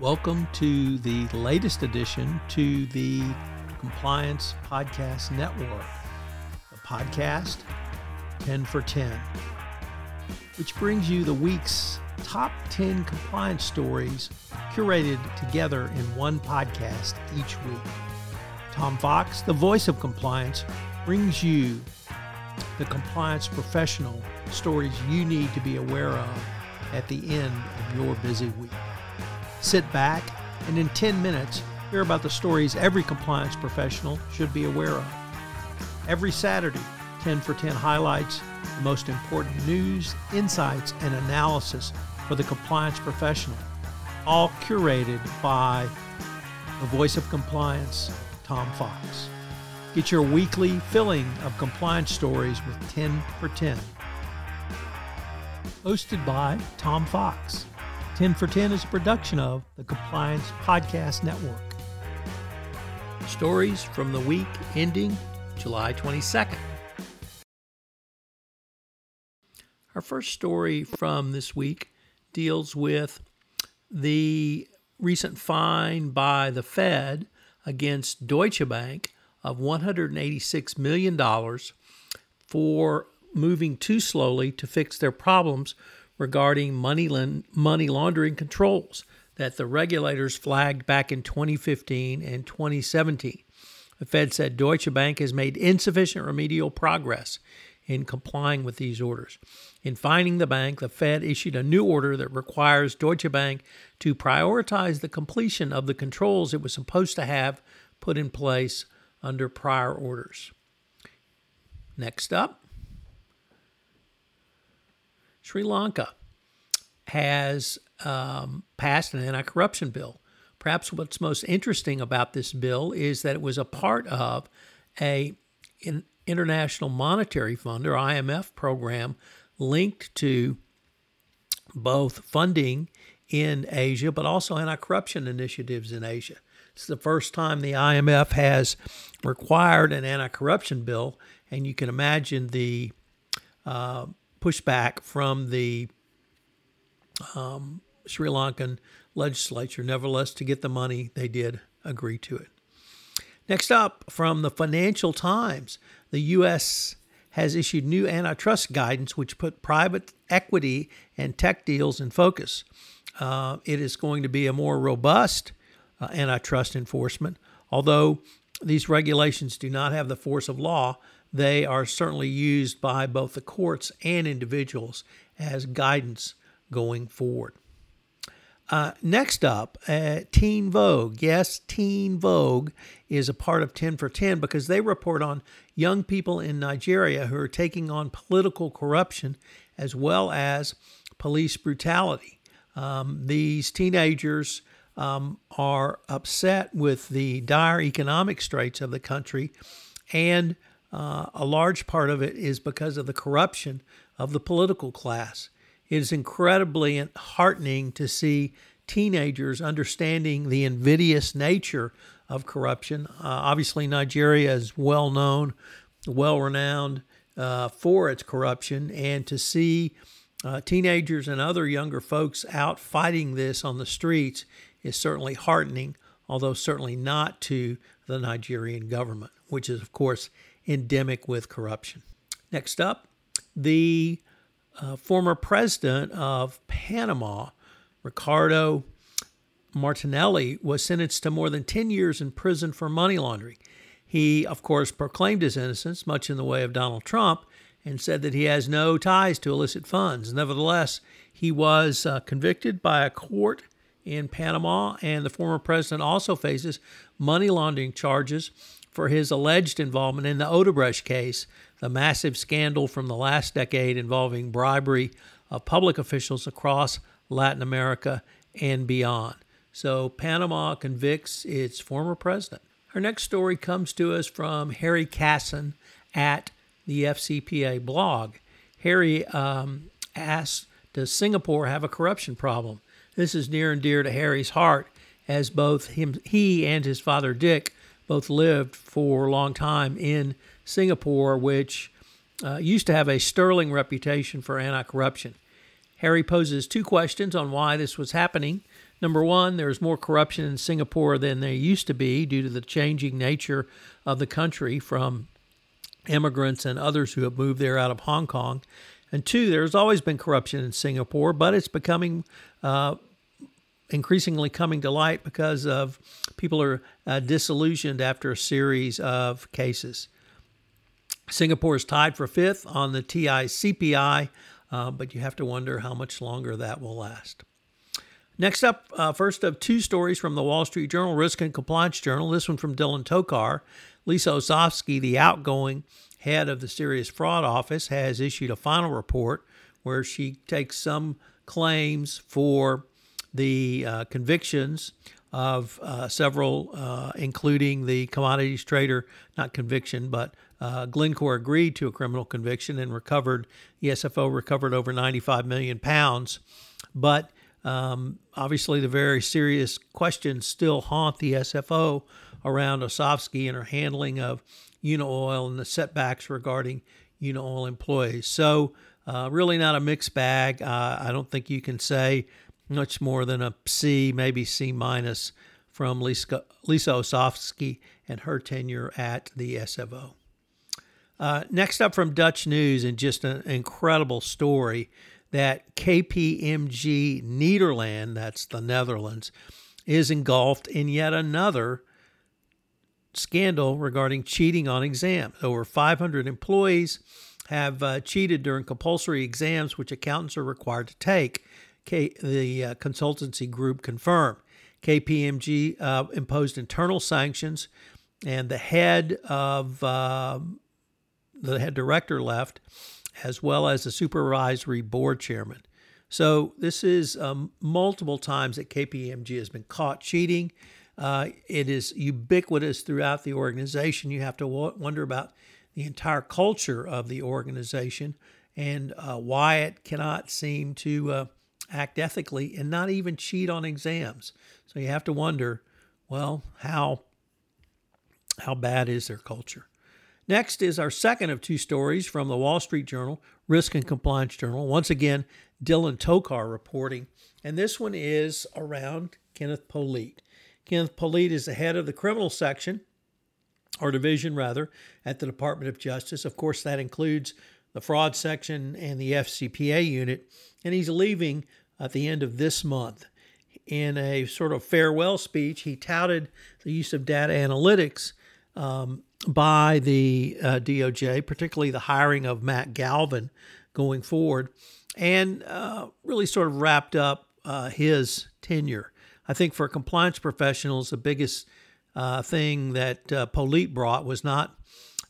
Welcome to the latest addition to the Compliance Podcast Network, a podcast 10 for 10, which brings you the week's top 10 compliance stories curated together in one podcast each week. Tom Fox, the voice of compliance, brings you the compliance professional stories you need to be aware of at the end of your busy week. Sit back and in 10 minutes, hear about the stories every compliance professional should be aware of. Every Saturday, 10 for 10 highlights the most important news, insights, and analysis for the compliance professional, all curated by the voice of compliance, Tom Fox. Get your weekly filling of compliance stories with 10 for 10. Hosted by Tom Fox. 10 for 10 is a production of the Compliance Podcast Network. Stories from the week ending July 22nd. Our first story from this week deals with the recent fine by the Fed against Deutsche Bank of $186 million for moving too slowly to fix their problems regarding money, money laundering controls that the regulators flagged back in 2015 and 2017. The Fed said Deutsche Bank has made insufficient remedial progress in complying with these orders. In finding the bank, the Fed issued a new order that requires Deutsche Bank to prioritize the completion of the controls it was supposed to have put in place under prior orders. Next up, Sri Lanka has um, passed an anti corruption bill. Perhaps what's most interesting about this bill is that it was a part of a in, International Monetary Fund or IMF program linked to both funding in Asia but also anti corruption initiatives in Asia. It's the first time the IMF has required an anti corruption bill, and you can imagine the uh, pushback from the um, Sri Lankan legislature. Nevertheless, to get the money, they did agree to it. Next up, from the Financial Times, the U.S. has issued new antitrust guidance which put private equity and tech deals in focus. Uh, it is going to be a more robust uh, antitrust enforcement, although these regulations do not have the force of law they are certainly used by both the courts and individuals as guidance going forward. Uh, next up, uh, Teen Vogue. Yes, Teen Vogue is a part of 10 for 10 because they report on young people in Nigeria who are taking on political corruption as well as police brutality. Um, these teenagers um, are upset with the dire economic straits of the country and uh, a large part of it is because of the corruption of the political class. It is incredibly heartening to see teenagers understanding the invidious nature of corruption. Uh, obviously, Nigeria is well known, well renowned uh, for its corruption, and to see uh, teenagers and other younger folks out fighting this on the streets is certainly heartening, although certainly not to the Nigerian government, which is, of course, endemic with corruption. Next up, the uh, former president of Panama, Ricardo Martinelli, was sentenced to more than 10 years in prison for money laundering. He, of course, proclaimed his innocence, much in the way of Donald Trump, and said that he has no ties to illicit funds. Nevertheless, he was uh, convicted by a court in Panama, and the former president also faces money laundering charges for his alleged involvement in the Odebrecht case, the massive scandal from the last decade involving bribery of public officials across Latin America and beyond. So, Panama convicts its former president. Our next story comes to us from Harry Cassin at the FCPA blog. Harry um, asks Does Singapore have a corruption problem? This is near and dear to Harry's heart, as both him, he and his father Dick both lived for a long time in Singapore, which uh, used to have a sterling reputation for anti corruption. Harry poses two questions on why this was happening. Number one, there's more corruption in Singapore than there used to be due to the changing nature of the country from immigrants and others who have moved there out of Hong Kong. And two, there's always been corruption in Singapore, but it's becoming uh, increasingly coming to light because of people are uh, disillusioned after a series of cases. Singapore is tied for fifth on the TI CPI, uh, but you have to wonder how much longer that will last. Next up, uh, first of two stories from the Wall Street Journal, Risk and Compliance Journal. This one from Dylan Tokar. Lisa Osofsky, the outgoing head of the Serious Fraud Office, has issued a final report where she takes some claims for the uh, convictions of uh, several, uh, including the commodities trader, not conviction, but uh, Glencore agreed to a criminal conviction and recovered, the SFO recovered over 95 million pounds. But um, obviously, the very serious questions still haunt the SFO around Osofsky and her handling of Unaoil and the setbacks regarding Unaoil employees. So, uh, really not a mixed bag. Uh, I don't think you can say much more than a C, maybe C minus from Lisa, Lisa Osofsky and her tenure at the SFO. Uh, next up from Dutch News, and just an incredible story that KPMG Nederland, that's the Netherlands, is engulfed in yet another scandal regarding cheating on exams. Over 500 employees have uh, cheated during compulsory exams, which accountants are required to take. K- the uh, consultancy group confirmed. KPMG uh, imposed internal sanctions, and the head of um, the head director left as well as the supervisory board chairman. So this is um, multiple times that KPMG has been caught cheating. Uh, it is ubiquitous throughout the organization. You have to w- wonder about the entire culture of the organization and uh, why it cannot seem to uh, act ethically and not even cheat on exams. So you have to wonder, well, how how bad is their culture? Next is our second of two stories from the Wall Street Journal, Risk and Compliance Journal. Once again, Dylan Tokar reporting. And this one is around Kenneth Polite. Kenneth Polite is the head of the criminal section, or division rather, at the Department of Justice. Of course, that includes the fraud section and the FCPA unit. And he's leaving at the end of this month. In a sort of farewell speech, he touted the use of data analytics um, by the uh, DOJ, particularly the hiring of Matt Galvin going forward, and uh, really sort of wrapped up uh, his tenure. I think for compliance professionals, the biggest uh, thing that uh, Polite brought was not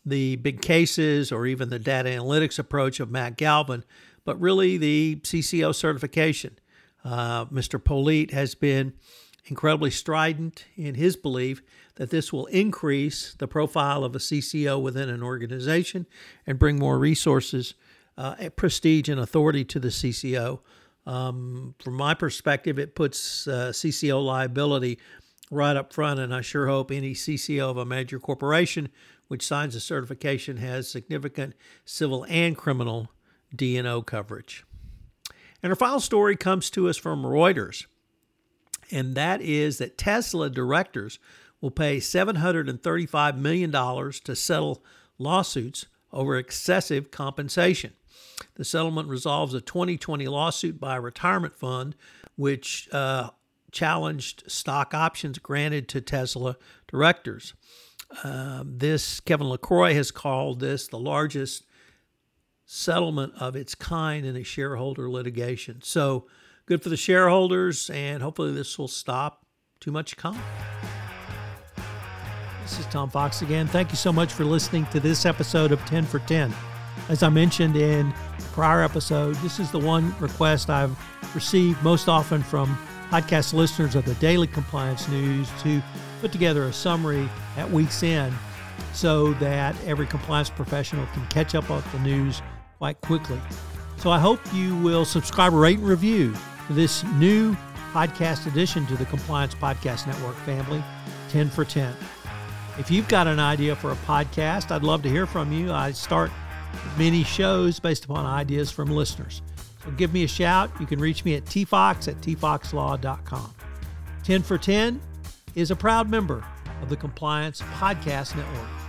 the big cases or even the data analytics approach of Matt Galvin, but really the CCO certification. Uh, Mr. Polite has been incredibly strident in his belief that this will increase the profile of a CCO within an organization and bring more resources, uh, prestige, and authority to the CCO. Um, from my perspective, it puts uh, CCO liability right up front, and I sure hope any CCO of a major corporation which signs a certification has significant civil and criminal D&O coverage. And our final story comes to us from Reuters and that is that Tesla directors will pay $735 million to settle lawsuits over excessive compensation. The settlement resolves a 2020 lawsuit by a retirement fund which uh, challenged stock options granted to Tesla directors. Um, this, Kevin LaCroix has called this the largest settlement of its kind in a shareholder litigation. So, good for the shareholders, and hopefully this will stop too much comp. This is Tom Fox again. Thank you so much for listening to this episode of 10 for 10. As I mentioned in prior episode, this is the one request I've received most often from podcast listeners of the daily compliance news to put together a summary at week's end so that every compliance professional can catch up on the news quite quickly. So I hope you will subscribe, rate, and review this new podcast addition to the Compliance Podcast Network family, 10 for 10. If you've got an idea for a podcast, I'd love to hear from you. I start many shows based upon ideas from listeners. So give me a shout. You can reach me at tfox at tfoxlaw.com. 10 for 10 is a proud member of the Compliance Podcast Network.